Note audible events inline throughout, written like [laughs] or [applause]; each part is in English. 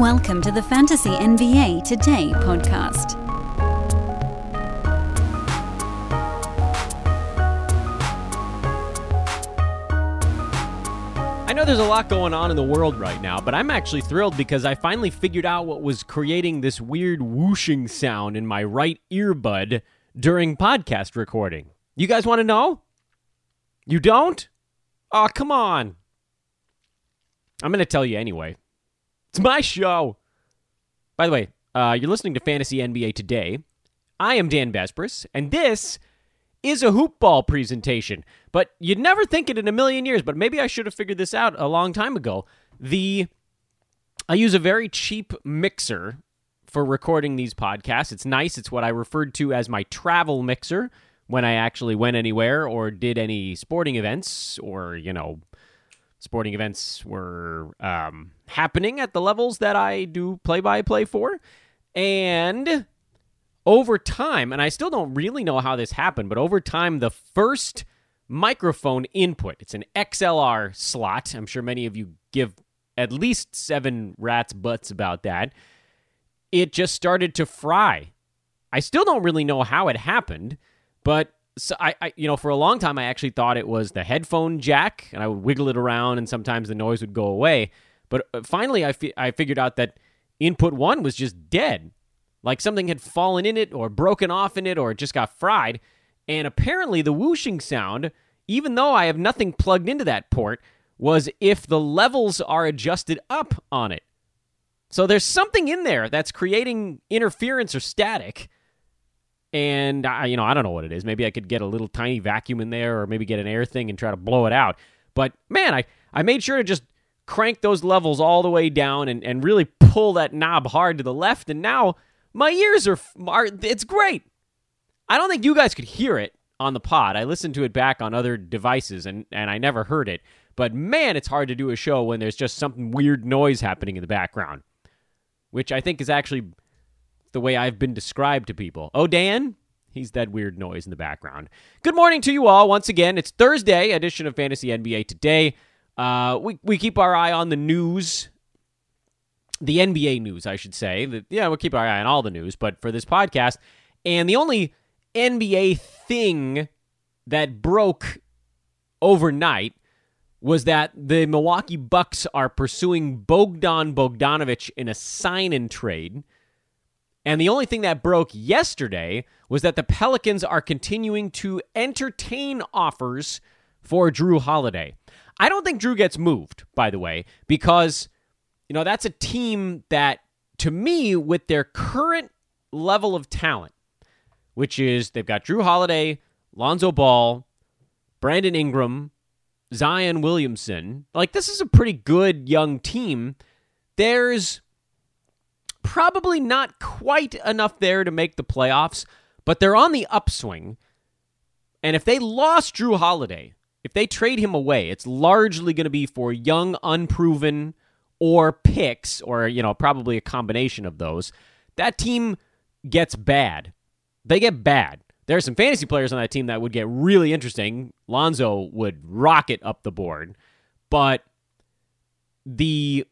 Welcome to the Fantasy NBA Today podcast. I know there's a lot going on in the world right now, but I'm actually thrilled because I finally figured out what was creating this weird whooshing sound in my right earbud during podcast recording. You guys want to know? You don't? Oh, come on. I'm going to tell you anyway. It's my show. By the way, uh, you're listening to Fantasy NBA Today. I am Dan Besbris, and this is a hoop ball presentation. But you'd never think it in a million years, but maybe I should have figured this out a long time ago. The I use a very cheap mixer for recording these podcasts. It's nice. It's what I referred to as my travel mixer when I actually went anywhere or did any sporting events or, you know, sporting events were um, happening at the levels that I do play by play for. And over time, and I still don't really know how this happened, but over time, the first microphone input, it's an XLR slot. I'm sure many of you give at least seven rats' butts about that. It just started to fry. I still don't really know how it happened, but so I, I, you know, for a long time, I actually thought it was the headphone jack, and I would wiggle it around, and sometimes the noise would go away. But uh, finally, I, fi- I figured out that input one was just dead, like something had fallen in it, or broken off in it, or it just got fried. And apparently, the whooshing sound, even though I have nothing plugged into that port, was if the levels are adjusted up on it. So there's something in there that's creating interference or static and I, you know, I don't know what it is. Maybe I could get a little tiny vacuum in there, or maybe get an air thing and try to blow it out. But man, I I made sure to just crank those levels all the way down and and really pull that knob hard to the left, and now my ears are, are it's great. I don't think you guys could hear it on the pod. I listened to it back on other devices, and and I never heard it. But man, it's hard to do a show when there's just something weird noise happening in the background, which I think is actually the way I've been described to people. Oh, Dan? He's that weird noise in the background. Good morning to you all once again. It's Thursday edition of Fantasy NBA Today. Uh, we, we keep our eye on the news, the NBA news, I should say. The, yeah, we'll keep our eye on all the news, but for this podcast, and the only NBA thing that broke overnight was that the Milwaukee Bucks are pursuing Bogdan Bogdanovic in a sign and trade. And the only thing that broke yesterday was that the Pelicans are continuing to entertain offers for Jrue Holiday. I don't think Jrue gets moved, by the way, because, you know, that's a team that, to me, with their current level of talent, which is they've got Jrue Holiday, Lonzo Ball, Brandon Ingram, Zion Williamson. Like, this is a pretty good young team. There's probably not quite enough there to make the playoffs, but they're on the upswing. And if they lost Jrue Holiday, if they trade him away, it's largely going to be for young, unproven, or picks, or, you know, probably a combination of those. That team gets bad. They get bad. There are some fantasy players on that team that would get really interesting. Lonzo would rocket up the board. But the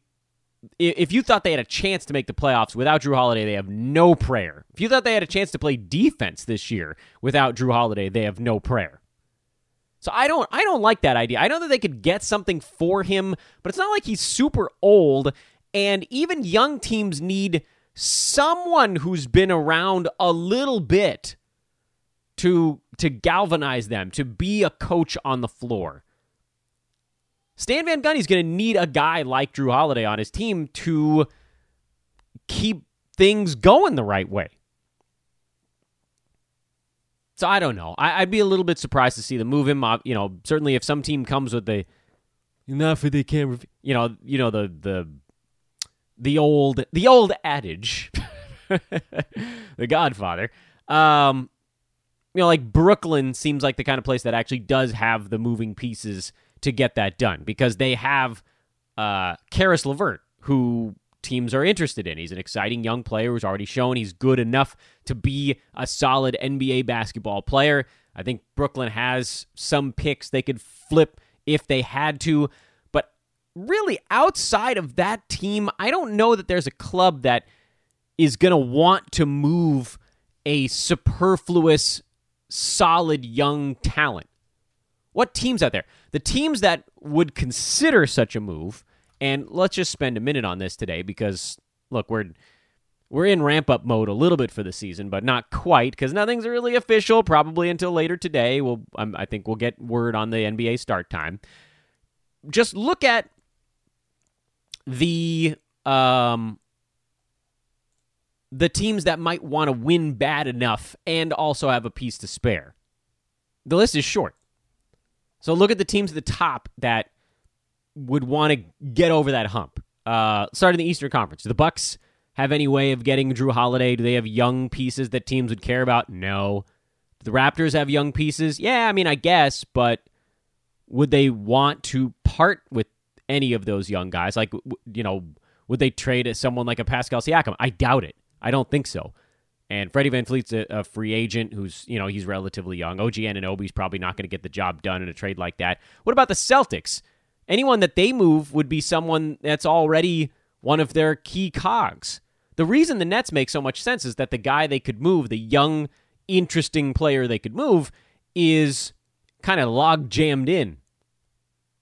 if you thought they had a chance to make the playoffs without Jrue Holiday, they have no prayer. If you thought they had a chance to play defense this year without Jrue Holiday, they have no prayer. So I don't I don't like that idea. I know that they could get something for him, but it's not like he's super old and even young teams need someone who's been around a little bit to to galvanize them, to be a coach on the floor. Stan Van Gundy's going to need a guy like Jrue Holiday on his team to keep things going the right way. So I don't know. I, would be a little bit surprised to see them move him. You know, certainly if some team comes with the enough for the camera, you know, you know the the the old the old adage, [laughs] the Godfather. Um, you know, like Brooklyn seems like the kind of place that actually does have the moving pieces to get that done because they have uh, Caris LeVert, who teams are interested in. He's an exciting young player who's already shown he's good enough to be a solid NBA basketball player. I think Brooklyn has some picks they could flip if they had to. But really, outside of that team, I don't know that there's a club that is going to want to move a superfluous, solid young talent. What teams out there? The teams that would consider such a move and let's just spend a minute on this today because look, we're we're in ramp up mode a little bit for the season, but not quite because nothing's really official. Probably until later today. We'll um, I think we'll get word on the NBA start time. Just look at the um the teams that might want to win bad enough and also have a piece to spare. The list is short. So look at the teams at the top that would want to get over that hump. Uh, starting the Eastern Conference, the Bucks have any way of getting Jrue Holiday? Do they have young pieces that teams would care about? No. Do the Raptors have young pieces? Yeah, I mean, I guess, but would they want to part with any of those young guys? Like, you know, would they trade someone like a Pascal Siakam? I doubt it. I don't think so. And Freddie VanVleet's a, a free agent who's, you know, he's relatively young. OG Anunoby's probably not going to get the job done in a trade like that. What about the Celtics? anyone that they move would be someone that's already one of their key cogs. The reason the Nets make so much sense is that the guy they could move, the young, interesting player they could move, is kind of log jammed in.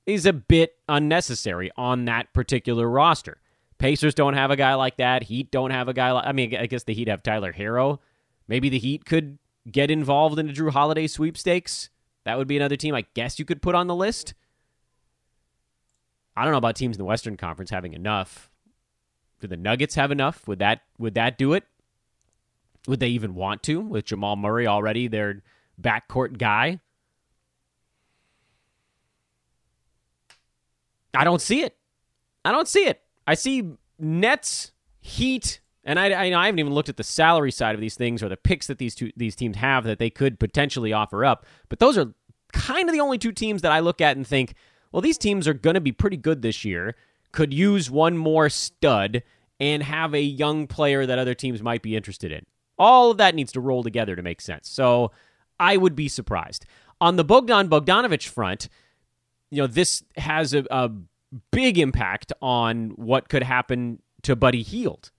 Is a bit unnecessary on that particular roster. Pacers don't have a guy like that. Heat don't have a guy like. I mean, I guess the Heat have Tyler Herro. Maybe the Heat could get involved in a Jrue Holiday sweepstakes. That would be another team I guess you could put on the list. I don't know about teams in the Western Conference having enough. Do the Nuggets have enough? Would that would that do it? Would they even want to with Jamal Murray already their backcourt guy? I don't see it. I don't see it. I see Nets, Heat, and I, I, I, haven't even looked at the salary side of these things or the picks that these two these teams have that they could potentially offer up. But those are kind of the only two teams that I look at and think well, these teams are going to be pretty good this year, could use one more stud and have a young player that other teams might be interested in. All of that needs to roll together to make sense. So I would be surprised. On the Bogdan Bogdanovic front, you know, this has a, a big impact on what could happen to Buddy Hield.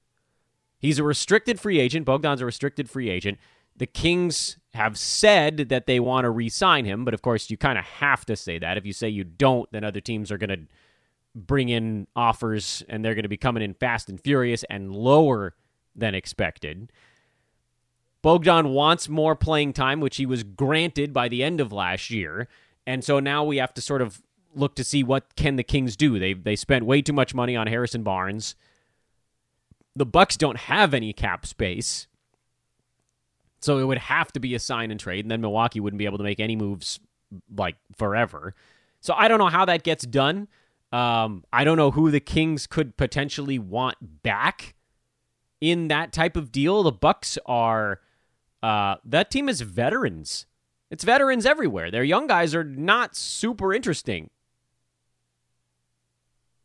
He's a restricted free agent. Bogdan's a restricted free agent. The Kings have said that they want to re sign him, but of course, you kind of have to say that. If you say you don't, then other teams are going to bring in offers and they're going to be coming in fast and furious and lower than expected. Bogdan wants more playing time, which he was granted by the end of last year. And so now we have to sort of look to see what can the Kings do. They they spent way too much money on Harrison Barnes. The Bucks don't have any cap space. So it would have to be a sign and trade, and then Milwaukee wouldn't be able to make any moves like forever. So I don't know how that gets done. Um, I don't know who the Kings could potentially want back in that type of deal. The Bucks are uh, that team is veterans. It's veterans everywhere. Their young guys are not super interesting.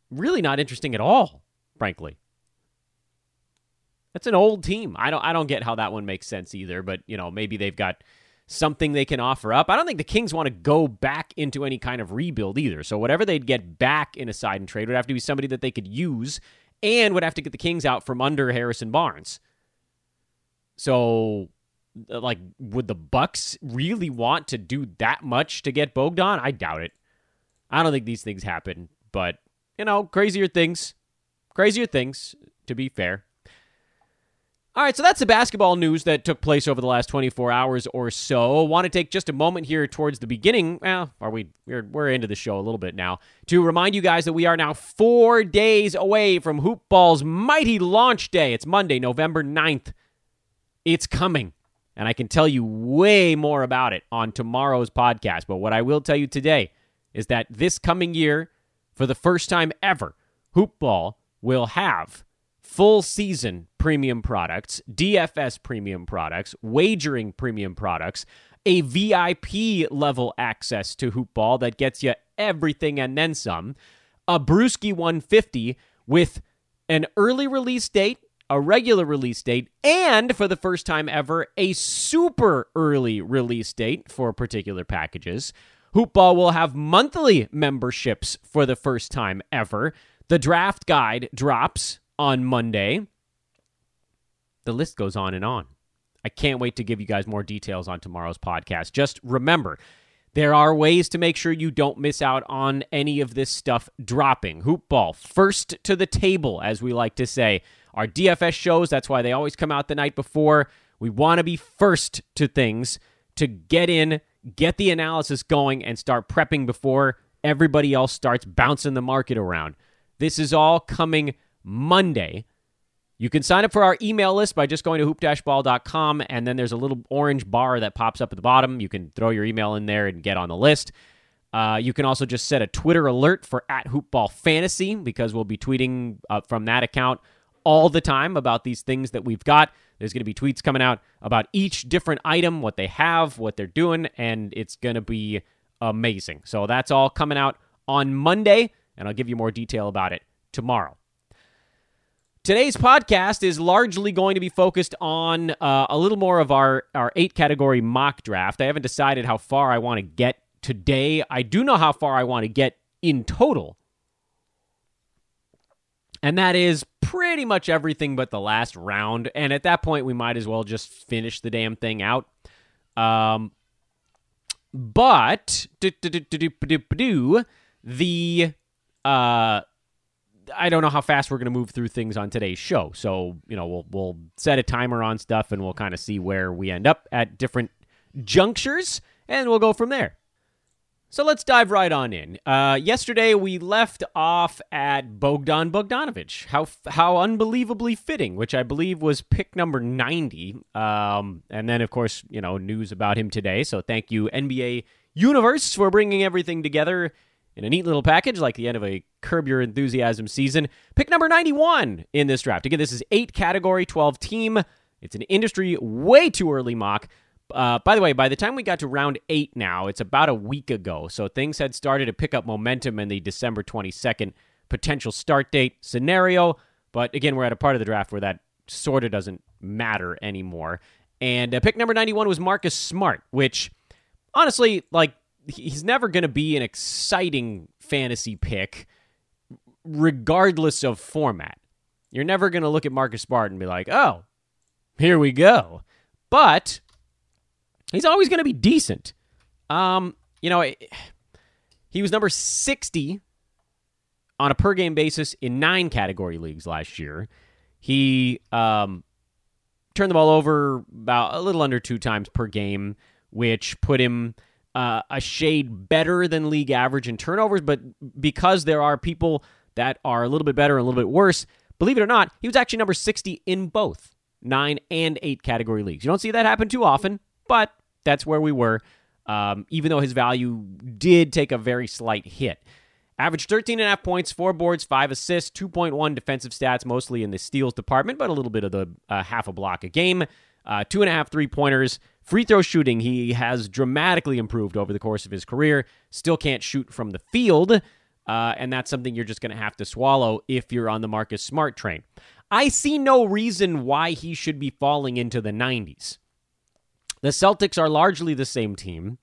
Really not interesting at all, frankly. That's an old team. I don't I don't get how that one makes sense either, but you know, maybe they've got something they can offer up. I don't think the Kings want to go back into any kind of rebuild either. So whatever they'd get back in a side and trade would have to be somebody that they could use and would have to get the Kings out from under Harrison Barnes. So uh, like would the Bucks really want to do that much to get Bogdan? I doubt it. I don't think these things happen, but you know, crazier things. Crazier things to be fair. All right, so that's the basketball news that took place over the last 24 hours or so. Want to take just a moment here towards the beginning. Well, are we? We're, we're into the show a little bit now to remind you guys that we are now four days away from Hoop Ball's mighty launch day. It's Monday, November 9th. It's coming, and I can tell you way more about it on tomorrow's podcast. But what I will tell you today is that this coming year, for the first time ever, Hoop Ball will have full season premium products, DFS premium products, wagering premium products, a VIP level access to Hoopball that gets you everything and then some, a Bruski 150 with an early release date, a regular release date, and for the first time ever, a super early release date for particular packages. Hoopball will have monthly memberships for the first time ever. The draft guide drops on Monday the list goes on and on. I can't wait to give you guys more details on tomorrow's podcast. Just remember, there are ways to make sure you don't miss out on any of this stuff dropping. Hoopball, first to the table, as we like to say. Our DFS shows, that's why they always come out the night before. We want to be first to things to get in, get the analysis going, and start prepping before everybody else starts bouncing the market around. This is all coming Monday. You can sign up for our email list by just going to hoop-ball.com, and then there's a little orange bar that pops up at the bottom. You can throw your email in there and get on the list. Uh, you can also just set a Twitter alert for at Hoopball Fantasy because we'll be tweeting uh, from that account all the time about these things that we've got. There's going to be tweets coming out about each different item, what they have, what they're doing, and it's going to be amazing. So that's all coming out on Monday, and I'll give you more detail about it tomorrow. Today's podcast is largely going to be focused on uh, a little more of our, our eight category mock draft. I haven't decided how far I want to get today. I do know how far I want to get in total. And that is pretty much everything but the last round. And at that point, we might as well just finish the damn thing out. Um, but the uh, I don't know how fast we're going to move through things on today's show. So, you know, we'll we'll set a timer on stuff and we'll kind of see where we end up at different junctures and we'll go from there. So let's dive right on in. Uh, yesterday we left off at Bogdan Bogdanovic. How how unbelievably fitting, which I believe was pick number ninety. Um, and then of course you know news about him today. So thank you NBA Universe for bringing everything together in a neat little package like the end of a Curb Your Enthusiasm season. Pick number 91 in this draft. Again, this is eight category, 12 team. It's an industry way too early mock. Uh, by the way, by the time we got to round eight now, it's about a week ago. So things had started to pick up momentum in the December 22nd potential start date scenario. But again, we're at a part of the draft where that sort of doesn't matter anymore. And uh, pick number 91 was Marcus Smart, which honestly, like, he's never going to be an exciting fantasy pick, regardless of format. You're never going to look at Marcus Smart and be like, oh, here we go. But he's always going to be decent. Um, you know, he was number 60 on a per game basis in nine category leagues last year. He um, turned the ball over about a little under two times per game, which put him uh, a shade better than league average in turnovers, but because there are people that are a little bit better and a little bit worse, believe it or not, he was actually number 60 in both nine and eight category leagues. You don't see that happen too often, but that's where we were, um, even though his value did take a very slight hit. Averaged 13 and a half points, four boards, five assists, 2.1 defensive stats, mostly in the steals department, but a little bit of the uh, half a block a game. Uh, two and a half three pointers, Free throw shooting, he has dramatically improved over the course of his career. Still can't shoot from the field, uh, and that's something you're just going to have to swallow if you're on the Marcus Smart train. I see no reason why he should be falling into the 90s. The Celtics are largely the same team.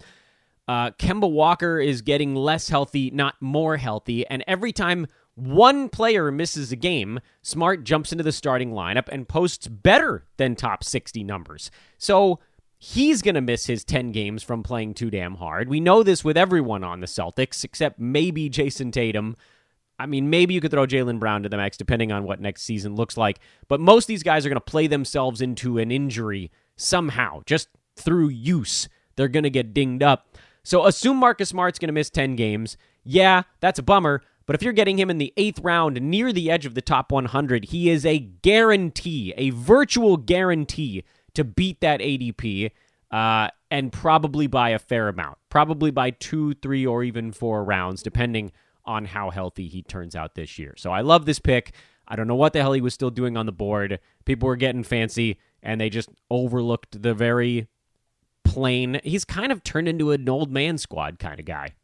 Uh, Kemba Walker is getting less healthy, not more healthy, and every time one player misses a game, Smart jumps into the starting lineup and posts better than top 60 numbers. So he's going to miss his 10 games from playing too damn hard. We know this with everyone on the Celtics, except maybe Jayson Tatum. I mean, maybe you could throw Jaylen Brown to the max depending on what next season looks like. But most of these guys are going to play themselves into an injury somehow, just through use. They're going to get dinged up. So assume Marcus Smart's going to miss 10 games. Yeah, that's a bummer. But if you're getting him in the eighth round near the edge of the top 100, he is a guarantee, a virtual guarantee to beat that ADP uh, and probably by a fair amount, probably by two, three, or even four rounds, depending on how healthy he turns out this year. So I love this pick. I don't know what the hell he was still doing on the board. People were getting fancy and they just overlooked the very plain. He's kind of turned into an old man squad kind of guy.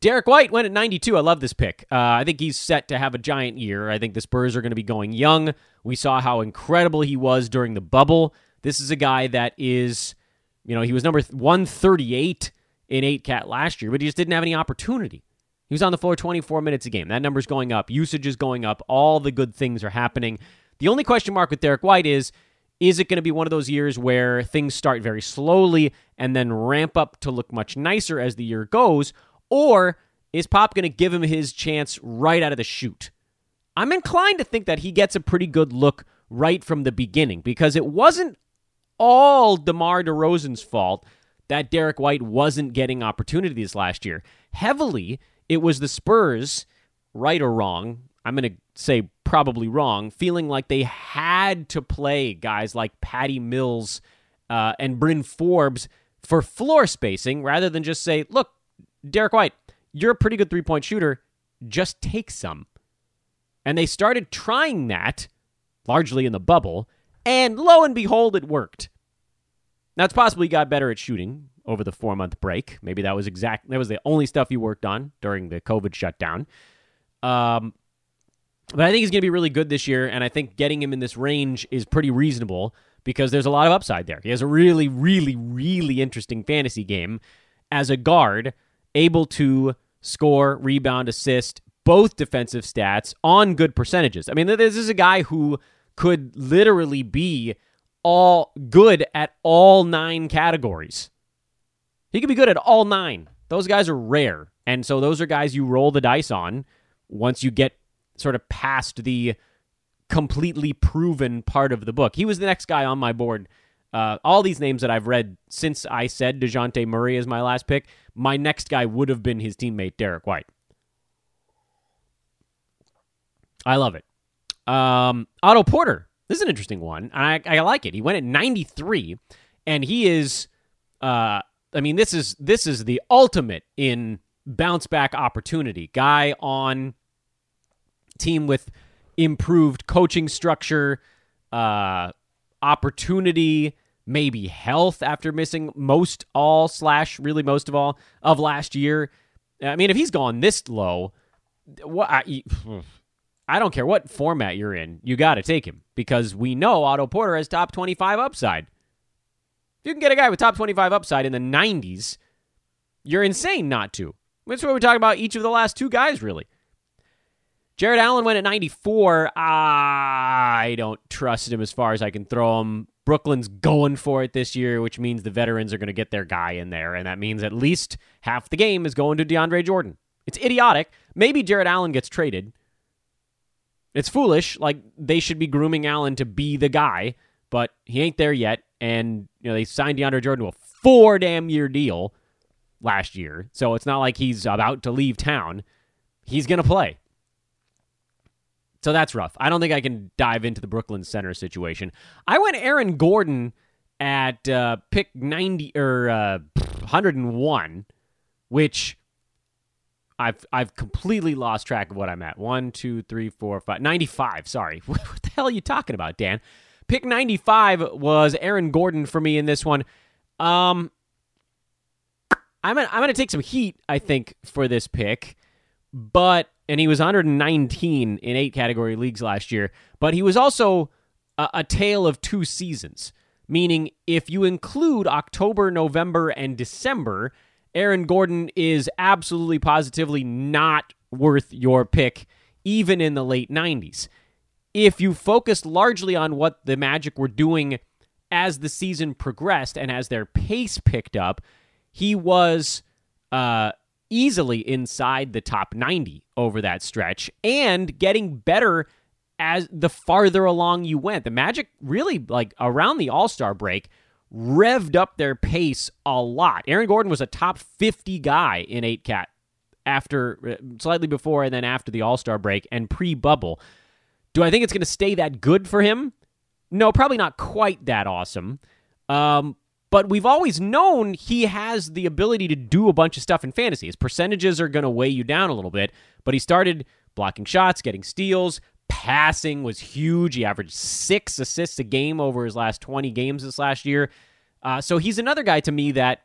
Derrick White went at 92. I love this pick. Uh, I think he's set to have a giant year. I think the Spurs are going to be going young. We saw how incredible he was during the bubble. This is a guy that is, you know, he was number 138 in 8 cat last year, but he just didn't have any opportunity. He was on the floor 24 minutes a game. That number's going up. Usage is going up. All the good things are happening. The only question mark with Derrick White is is it going to be one of those years where things start very slowly and then ramp up to look much nicer as the year goes? Or is Pop going to give him his chance right out of the chute? I'm inclined to think that he gets a pretty good look right from the beginning because it wasn't all DeMar DeRozan's fault that Derrick White wasn't getting opportunities last year. Heavily, it was the Spurs, right or wrong, I'm going to say probably wrong, feeling like they had to play guys like Patty Mills uh, and Bryn Forbes for floor spacing rather than just say, look, Derrick White, you're a pretty good three point shooter. Just take some. And they started trying that largely in the bubble, and lo and behold, it worked. Now it's possible he got better at shooting over the four month break. Maybe that was exact. That was the only stuff he worked on during the COVID shutdown. Um, but I think he's going to be really good this year, and I think getting him in this range is pretty reasonable because there's a lot of upside there. He has a really, really, really interesting fantasy game as a guard able to score, rebound, assist, both defensive stats on good percentages. I mean, this is a guy who could literally be all good at all nine categories. He could be good at all nine. Those guys are rare. And so those are guys you roll the dice on once you get sort of past the completely proven part of the book. He was the next guy on my board uh, all these names that I've read since I said DeJounte Murray is my last pick, my next guy would have been his teammate, Derrick White. I love it. Um, Otto Porter. This is an interesting one. I, I like it. He went at 93, and he is, uh, I mean, this is this is the ultimate in bounce back opportunity. Guy on team with improved coaching structure, uh, opportunity, maybe health after missing most all slash really most of all of last year. I mean, if he's gone this low, what I, [sighs] I don't care what format you're in, you got to take him because we know Otto Porter has top 25 upside. If you can get a guy with top 25 upside in the 90s, you're insane not to. That's what we're talking about each of the last two guys, really. Jarrett Allen went at 94. I don't trust him as far as I can throw him. Brooklyn's going for it this year, which means the veterans are going to get their guy in there, and that means at least half the game is going to DeAndre Jordan. It's idiotic. Maybe Jarrett Allen gets traded. It's foolish. Like they should be grooming Allen to be the guy, but he ain't there yet. And you know they signed DeAndre Jordan to a four damn year deal last year, so it's not like he's about to leave town. He's gonna play. So that's rough. I don't think I can dive into the Brooklyn center situation. I went Aaron Gordon at uh, pick 90 or uh, 101, which I've I've completely lost track of what I'm at. One, two, three, four, five, 95. Sorry. [laughs] what the hell are you talking about, Dan? Pick 95 was Aaron Gordon for me in this one. Um, I'm gonna, I'm going to take some heat, I think, for this pick, but and he was 119 in eight category leagues last year. But he was also a, a tale of two seasons, meaning if you include October, November, and December, Aaron Gordon is absolutely positively not worth your pick, even in the late 90s. If you focused largely on what the Magic were doing as the season progressed and as their pace picked up, he was uh, easily inside the top 90 over that stretch and getting better as the farther along you went. The Magic really, like around the All Star break, revved up their pace a lot. Aaron Gordon was a top 50 guy in 8 cat after uh, slightly before and then after the All Star break and pre bubble. Do I think it's going to stay that good for him? No, probably not quite that awesome. Um, but we've always known he has the ability to do a bunch of stuff in fantasy. His percentages are going to weigh you down a little bit, but he started blocking shots, getting steals, passing was huge. He averaged six assists a game over his last 20 games this last year. Uh, so he's another guy to me that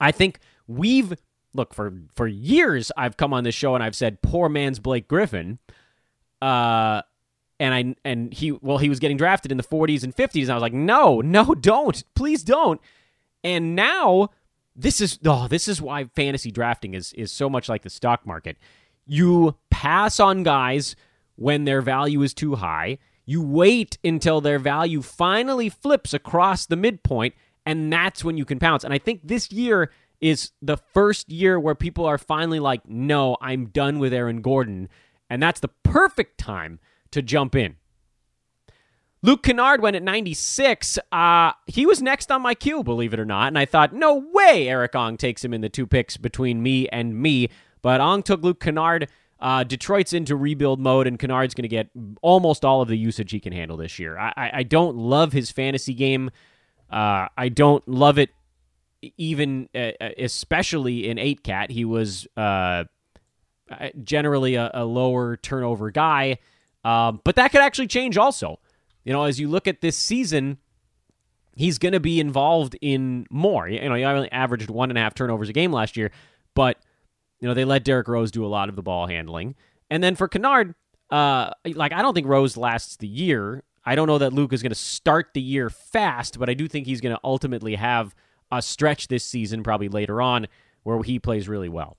I think we've look for for years. I've come on this show and I've said poor man's Blake Griffin. Uh, and I and he well he was getting drafted in the 40s and 50s and I was like no no don't please don't. And now this is oh this is why fantasy drafting is is so much like the stock market. You pass on guys when their value is too high. You wait until their value finally flips across the midpoint and that's when you can pounce. And I think this year is the first year where people are finally like no I'm done with Aaron Gordon. And that's the perfect time to jump in. Luke Kennard went at 96. Uh, he was next on my queue, believe it or not. And I thought, no way Eric Ong takes him in the two picks between me and me. But Ong took Luke Kennard. Uh, Detroit's into rebuild mode, and Kennard's going to get almost all of the usage he can handle this year. I, I, I don't love his fantasy game. Uh, I don't love it even, uh, uh especially in 8 cat. He was uh, generally a, a lower turnover guy. Um, but that could actually change also. You know, as you look at this season, he's going to be involved in more. You know, he only averaged one and a half turnovers a game last year, but you know they let Derrick Rose do a lot of the ball handling. And then for Kennard, uh, like I don't think Rose lasts the year. I don't know that Luke is going to start the year fast, but I do think he's going to ultimately have a stretch this season, probably later on, where he plays really well.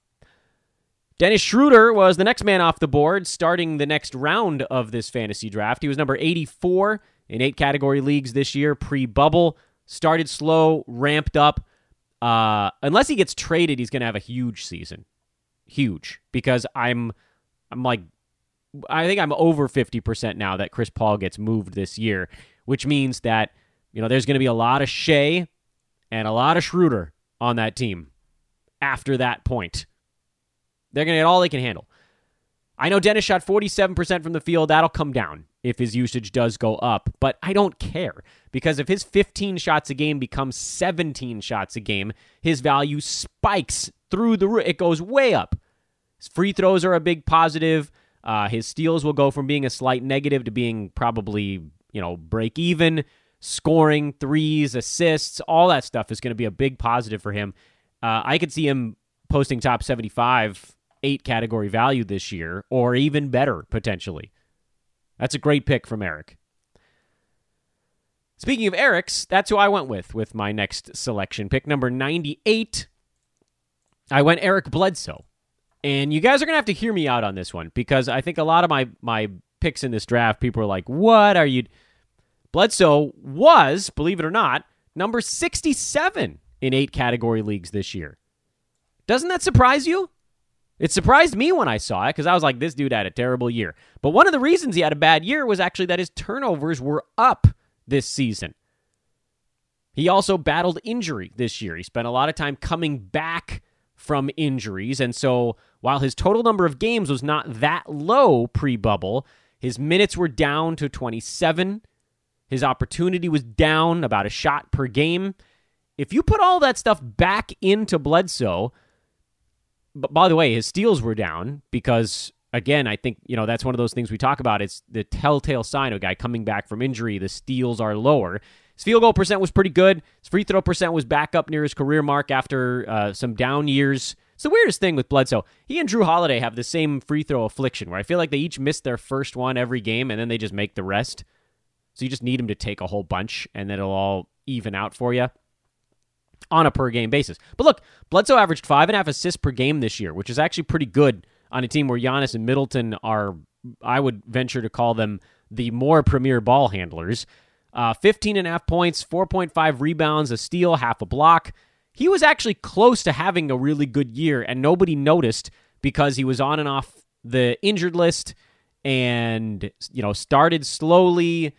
Dennis Schroeder was the next man off the board starting the next round of this fantasy draft. He was number 84 in eight category leagues this year, pre bubble. Started slow, ramped up. Uh, unless he gets traded, he's going to have a huge season. Huge. Because I'm, I'm like, I think I'm over 50% now that Chris Paul gets moved this year, which means that, you know, there's going to be a lot of Shai and a lot of Schroeder on that team after that point. They're going to get all they can handle. I know Dennis shot 47% from the field. That'll come down if his usage does go up, but I don't care because if his 15 shots a game becomes 17 shots a game, his value spikes through the roof. It goes way up. His free throws are a big positive. Uh, his steals will go from being a slight negative to being probably, you know, break even. Scoring, threes, assists, all that stuff is going to be a big positive for him. Uh, I could see him posting top 75 eight category value this year, or even better potentially. That's a great pick from Eric. Speaking of Eric's, that's who I went with with my next selection. Pick number 98. I went Eric Bledsoe. And you guys are going to have to hear me out on this one because I think a lot of my, my picks in this draft, people are like, what are you. Bledsoe was, believe it or not, number 67 in eight category leagues this year. Doesn't that surprise you? It surprised me when I saw it because I was like, this dude had a terrible year. But one of the reasons he had a bad year was actually that his turnovers were up this season. He also battled injury this year. He spent a lot of time coming back from injuries. And so while his total number of games was not that low pre bubble, his minutes were down to 27. His opportunity was down about a shot per game. If you put all that stuff back into Bledsoe, but by the way, his steals were down because again, I think you know that's one of those things we talk about. It's the telltale sign of a guy coming back from injury. The steals are lower. His field goal percent was pretty good. His free throw percent was back up near his career mark after uh, some down years. It's the weirdest thing with Bledsoe. He and Jrue Holiday have the same free throw affliction, where I feel like they each miss their first one every game, and then they just make the rest. So you just need him to take a whole bunch, and then it'll all even out for you on a per game basis. But look, Bledsoe averaged five and a half assists per game this year, which is actually pretty good on a team where Giannis and Middleton are, I would venture to call them the more premier ball handlers. Uh, 15 and a half points, 4.5 rebounds, a steal, half a block. he was actually close to having a really good year, and nobody noticed because he was on and off the injured list and, you know, started slowly.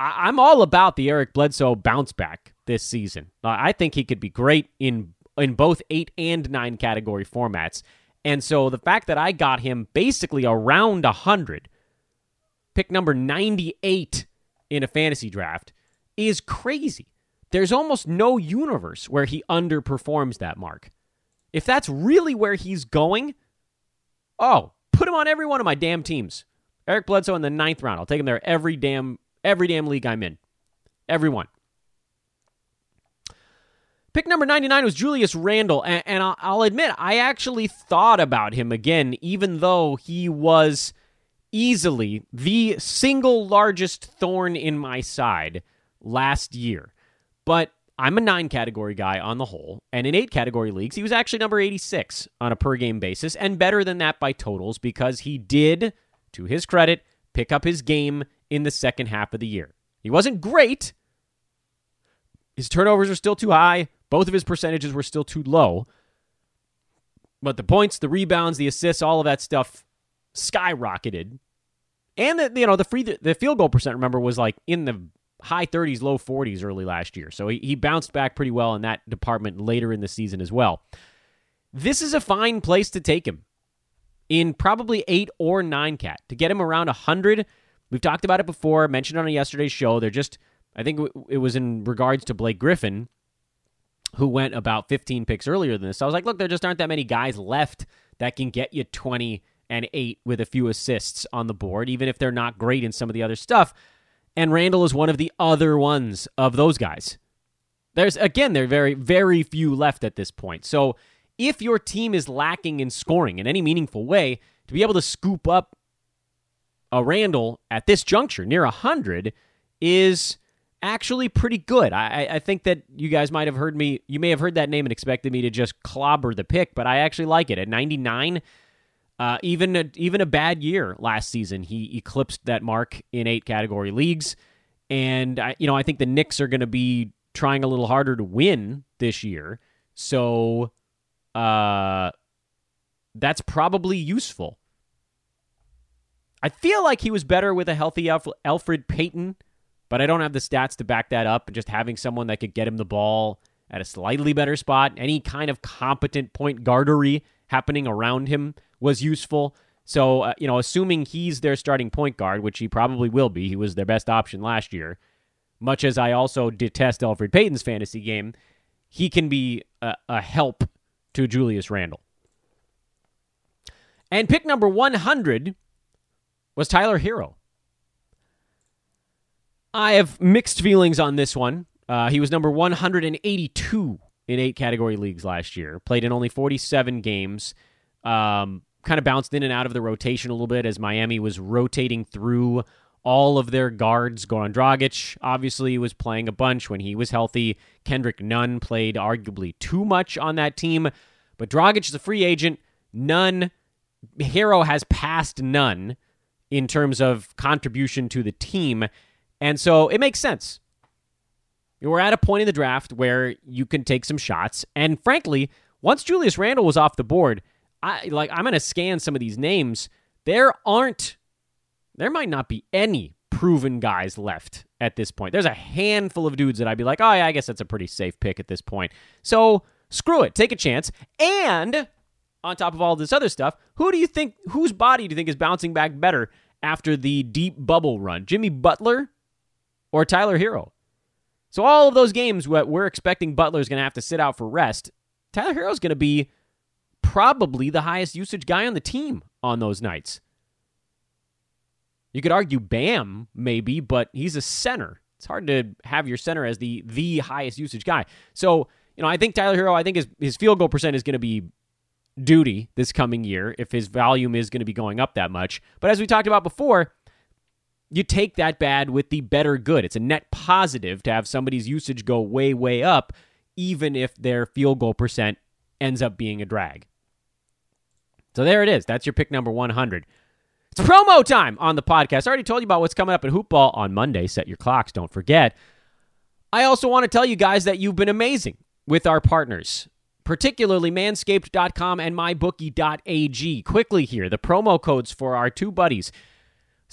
I- am all about the Eric Bledsoe bounce back this season. Uh, I think he could be great in in both eight and nine category formats. And so the fact that I got him basically around 100, pick number 98 in a fantasy draft, is crazy. There's almost no universe where he underperforms that mark. If that's really where he's going, oh, put him on every one of my damn teams. Eric Bledsoe in the ninth round. I'll take him there every damn every damn league I'm in. Everyone. Pick number 99 was Julius Randle, and, and I'll, admit, I actually thought about him again, even though he was easily the single largest thorn in my side last year. But I'm a nine category guy on the whole, and in eight category leagues, he was actually number 86 on a per game basis, and better than that by totals because he did, to his credit, pick up his game in the second half of the year. He wasn't great. His turnovers are still too high. Both of his percentages were still too low. But the points, the rebounds, the assists, all of that stuff skyrocketed. And the, you know, the free the field goal percent remember was like in the high 30s, low 40s early last year. So he, he bounced back pretty well in that department later in the season as well. This is a fine place to take him in probably 8 or 9 cat to get him around 100. We've talked about it before, mentioned on yesterday's show. They're just I think it was in regards to Blake Griffin who went about 15 picks earlier than this. So I was like, look, there just aren't that many guys left that can get you 20 and 8 with a few assists on the board, even if they're not great in some of the other stuff. And Randle is one of the other ones of those guys. There's, again, there are very, very few left at this point. So if your team is lacking in scoring in any meaningful way, to be able to scoop up a Randle at this juncture near 100 is actually pretty good. I, I think that you guys might have heard me, you may have heard that name and expected me to just clobber the pick, but I actually like it. At 99, uh, even, a, even a bad year last season, he eclipsed that mark in eight category leagues. And, I, you know, I think the Knicks are going to be trying a little harder to win this year. So uh, that's probably useful. I feel like he was better with a healthy Elfrid Payton but I don't have the stats to back that up. Just having someone that could get him the ball at a slightly better spot, any kind of competent point guardery happening around him was useful. So, uh, you know, assuming he's their starting point guard, which he probably will be, he was their best option last year. Much as I also detest Elfrid Payton's fantasy game, he can be a, a help to Julius Randle. And pick number 100 was Tyler Herro. I have mixed feelings on this one. Uh, he was number 182 in eight category leagues last year. Played in only 47 games. Um, kind of bounced in and out of the rotation a little bit as Miami was rotating through all of their guards. Goran Dragic obviously was playing a bunch when he was healthy. Kendrick Nunn played arguably too much on that team, but Dragic is a free agent. Nunn, Herro has passed Nunn in terms of contribution to the team. And so it makes sense. We're at a point in the draft where you can take some shots. And frankly, once Julius Randle was off the board, I like I'm going to scan some of these names. There aren't there might not be any proven guys left at this point. There's a handful of dudes that I'd be like, "Oh, yeah, I guess that's a pretty safe pick at this point." So, screw it. Take a chance. And on top of all this other stuff, who do you think whose body do you think is bouncing back better after the deep bubble run? Jimmy Butler or Tyler Herro. So all of those games what we're expecting Butler's going to have to sit out for rest, Tyler Herro's going to be probably the highest usage guy on the team on those nights. You could argue Bam maybe, but he's a center. It's hard to have your center as the the highest usage guy. So, you know, I think Tyler Herro, I think his his field goal percent is going to be duty this coming year if his volume is going to be going up that much. But as we talked about before, you take that bad with the better good. It's a net positive to have somebody's usage go way, way up, even if their field goal percent ends up being a drag. So there it is. That's your pick number 100. It's promo time on the podcast. I already told you about what's coming up in Hoopball on Monday. Set your clocks, don't forget. I also want to tell you guys that you've been amazing with our partners, particularly manscaped.com and mybookie.ag. Quickly here, the promo codes for our two buddies.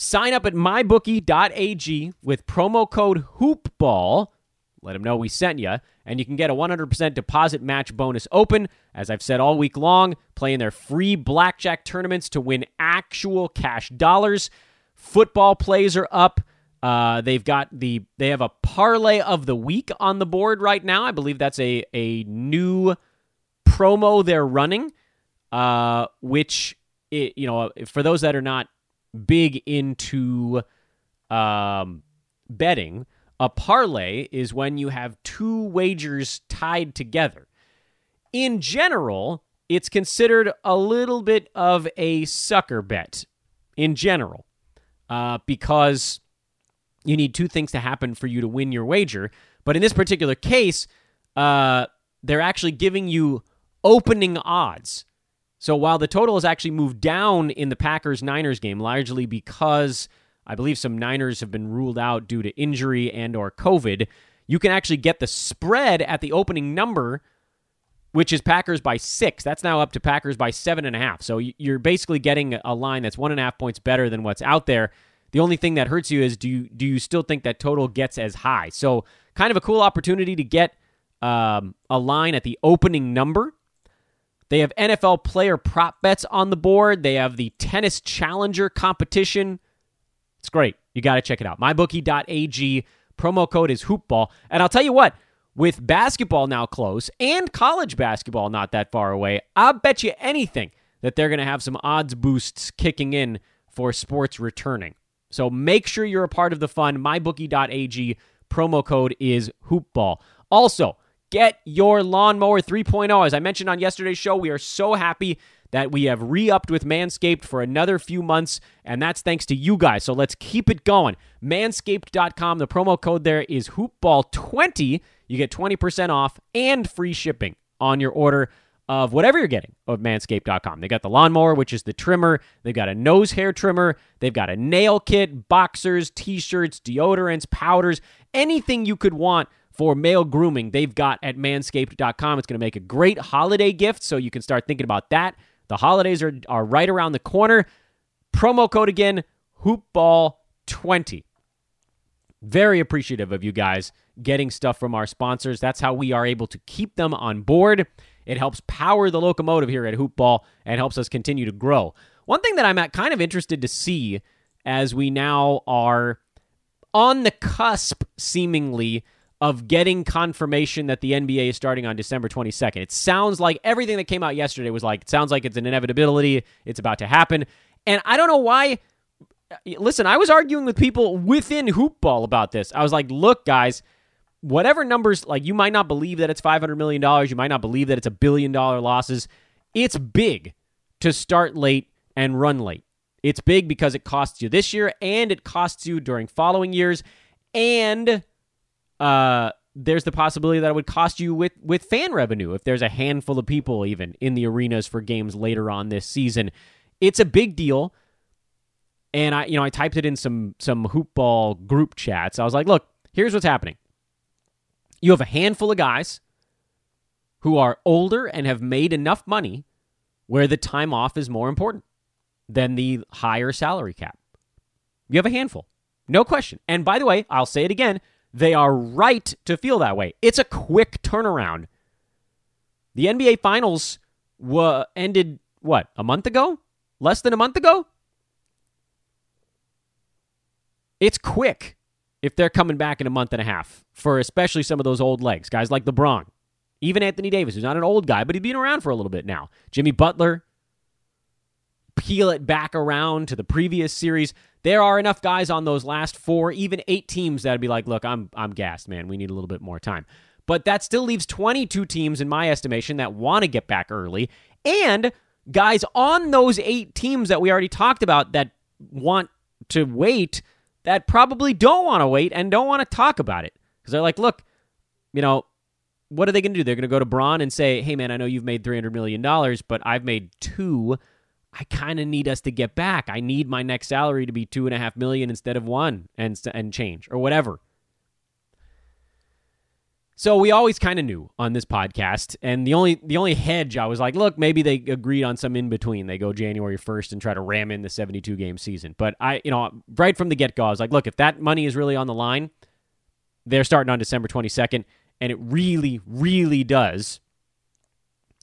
Sign up at mybookie.ag with promo code HOOPBALL. Let them know we sent you, and you can get a 100% deposit match bonus open. As I've said all week long, playing their free blackjack tournaments to win actual cash dollars. Football plays are up. Uh, they've got the they have a parlay of the week on the board right now. I believe that's a a new promo they're running, uh, which it, you know for those that are not big into um, betting, a parlay is when you have two wagers tied together. In general, it's considered a little bit of a sucker bet. In general, uh, because you need two things to happen for you to win your wager. But in this particular case, uh, they're actually giving you opening odds. So while the total has actually moved down in the Packers Niners game, largely because I believe some Niners have been ruled out due to injury and or COVID, you can actually get the spread at the opening number, which is Packers by six. That's now up to Packers by seven and a half. So you're basically getting a line that's one and a half points better than what's out there. The only thing that hurts you is do you do you still think that total gets as high? So kind of a cool opportunity to get um, a line at the opening number. They have NFL player prop bets on the board. They have the tennis challenger competition. It's great. You got to check it out. MyBookie.ag. Promo code is hoopball. And I'll tell you what, with basketball now close and college basketball not that far away, I'll bet you anything that they're going to have some odds boosts kicking in for sports returning. So make sure you're a part of the fun. MyBookie.ag promo code is hoopball. Also, get your lawnmower 3.0. As I mentioned on yesterday's show, we are so happy that we have re upped with Manscaped for another few months, and that's thanks to you guys. So let's keep it going. Manscaped.com, the promo code there is hoopball20. You get 20% off and free shipping on your order of whatever you're getting of manscaped.com. They got the lawnmower, which is the trimmer. They've got a nose hair trimmer. They've got a nail kit, boxers, t shirts, deodorants, powders, anything you could want for male grooming, they've got at manscaped.com. It's going to make a great holiday gift, so you can start thinking about that. The holidays are, are right around the corner. Promo code again, hoopball20. Very appreciative of you guys getting stuff from our sponsors. That's how we are able to keep them on board. It helps power the locomotive here at Hoopball and helps us continue to grow. One thing that I'm kind of interested to see as we now are on the cusp, seemingly, of getting confirmation that the NBA is starting on December 22nd. It sounds like everything that came out yesterday was like, it sounds like it's an inevitability. It's about to happen. And I don't know why. Uh, listen, I was arguing with people within Hoopball about this. I was like, look, guys, whatever numbers, like you might not believe that it's $500 million, you might not believe that it's a billion dollar losses. It's big to start late and run late. It's big because it costs you this year and it costs you during following years. And uh, there's the possibility that it would cost you with, with fan revenue if there's a handful of people even in the arenas for games later on this season. It's a big deal. And I, you know, I typed it in some some hoopball group chats. I was like, look, here's what's happening. You have a handful of guys who are older and have made enough money where the time off is more important than the higher salary cap. You have a handful. No question. And by the way, I'll say it again, they are right to feel that way. It's a quick turnaround. The NBA finals were ended what, a month ago? Less than a month ago? It's quick if they're coming back in a month and a half for especially some of those old legs, guys like LeBron, even Anthony Davis, who's not an old guy, but he's been around for a little bit now. Jimmy Butler, peel it back around to the previous series. There are enough guys on those last four, even eight teams that'd be like, look, I'm I'm gassed, man. We need a little bit more time. But that still leaves 22 teams, in my estimation, that want to get back early. And guys on those eight teams that we already talked about that want to wait that probably don't want to wait and don't want to talk about it because they're like, look, you know, what are they going to do? They're going to go to Bron and say, hey, man, I know you've made $300 million, but I've made two. I kind of need us to get back. I need my next salary to be two and a half million instead of one and, and change or whatever. So we always kind of knew on this podcast, and the only the only hedge I was like, look, maybe they agreed on some in between. They go January first and try to ram in the seventy two game season. But I, you know, right from the get go, I was like, look, if that money is really on the line, they're starting on December twenty second, and it really, really does.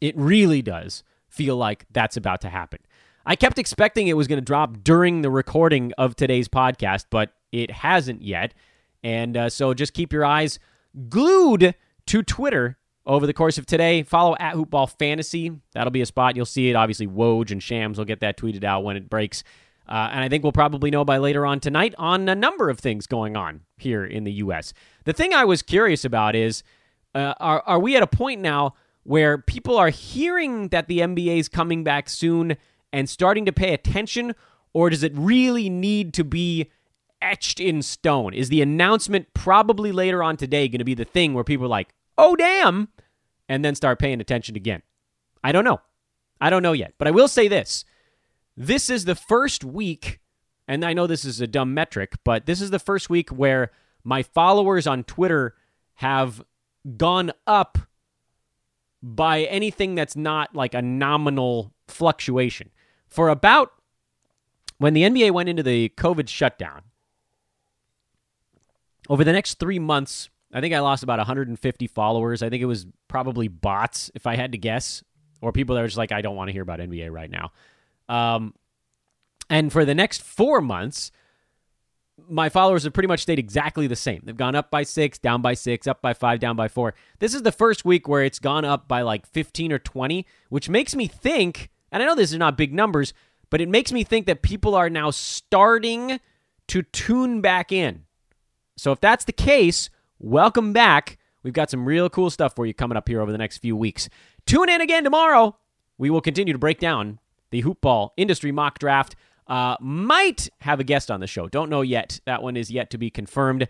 It really does feel like that's about to happen. I kept expecting it was going to drop during the recording of today's podcast, but it hasn't yet. And uh, so just keep your eyes glued to Twitter over the course of today. Follow at Hoopball Fantasy. That'll be a spot. You'll see it. Obviously, Woj and Shams will get that tweeted out when it breaks. Uh, and I think we'll probably know by later on tonight on a number of things going on here in the U.S. The thing I was curious about is uh, are, are we at a point now where people are hearing that the NBA is coming back soon and starting to pay attention, or does it really need to be etched in stone? Is the announcement probably later on today going to be the thing where people are like, oh, damn, and then start paying attention again? I don't know. I don't know yet. But I will say this this is the first week, and I know this is a dumb metric, but this is the first week where my followers on Twitter have gone up by anything that's not like a nominal fluctuation. For about when the NBA went into the COVID shutdown, over the next three months, I think I lost about 150 followers. I think it was probably bots, if I had to guess, or people that are just like, I don't want to hear about NBA right now. Um, and for the next four months, my followers have pretty much stayed exactly the same. They've gone up by six, down by six, up by five, down by four. This is the first week where it's gone up by like 15 or 20, which makes me think, and I know these are not big numbers, but it makes me think that people are now starting to tune back in. So if that's the case, welcome back. We've got some real cool stuff for you coming up here over the next few weeks. Tune in again tomorrow. We will continue to break down the hoopball industry mock draft. Uh, might have a guest on the show. Don't know yet. That one is yet to be confirmed.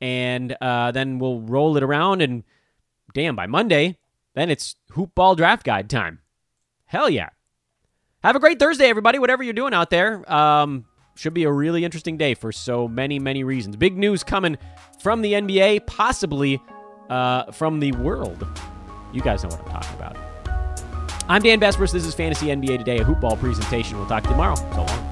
And uh, then we'll roll it around. And damn, by Monday, then it's hoopball draft guide time. Hell yeah. Have a great Thursday, everybody, whatever you're doing out there. Um, should be a really interesting day for so many, many reasons. Big news coming from the NBA, possibly uh, from the world. You guys know what I'm talking about. I'm Dan Besbris. This is Fantasy NBA Today, a hoopball presentation. We'll talk to you tomorrow. So long.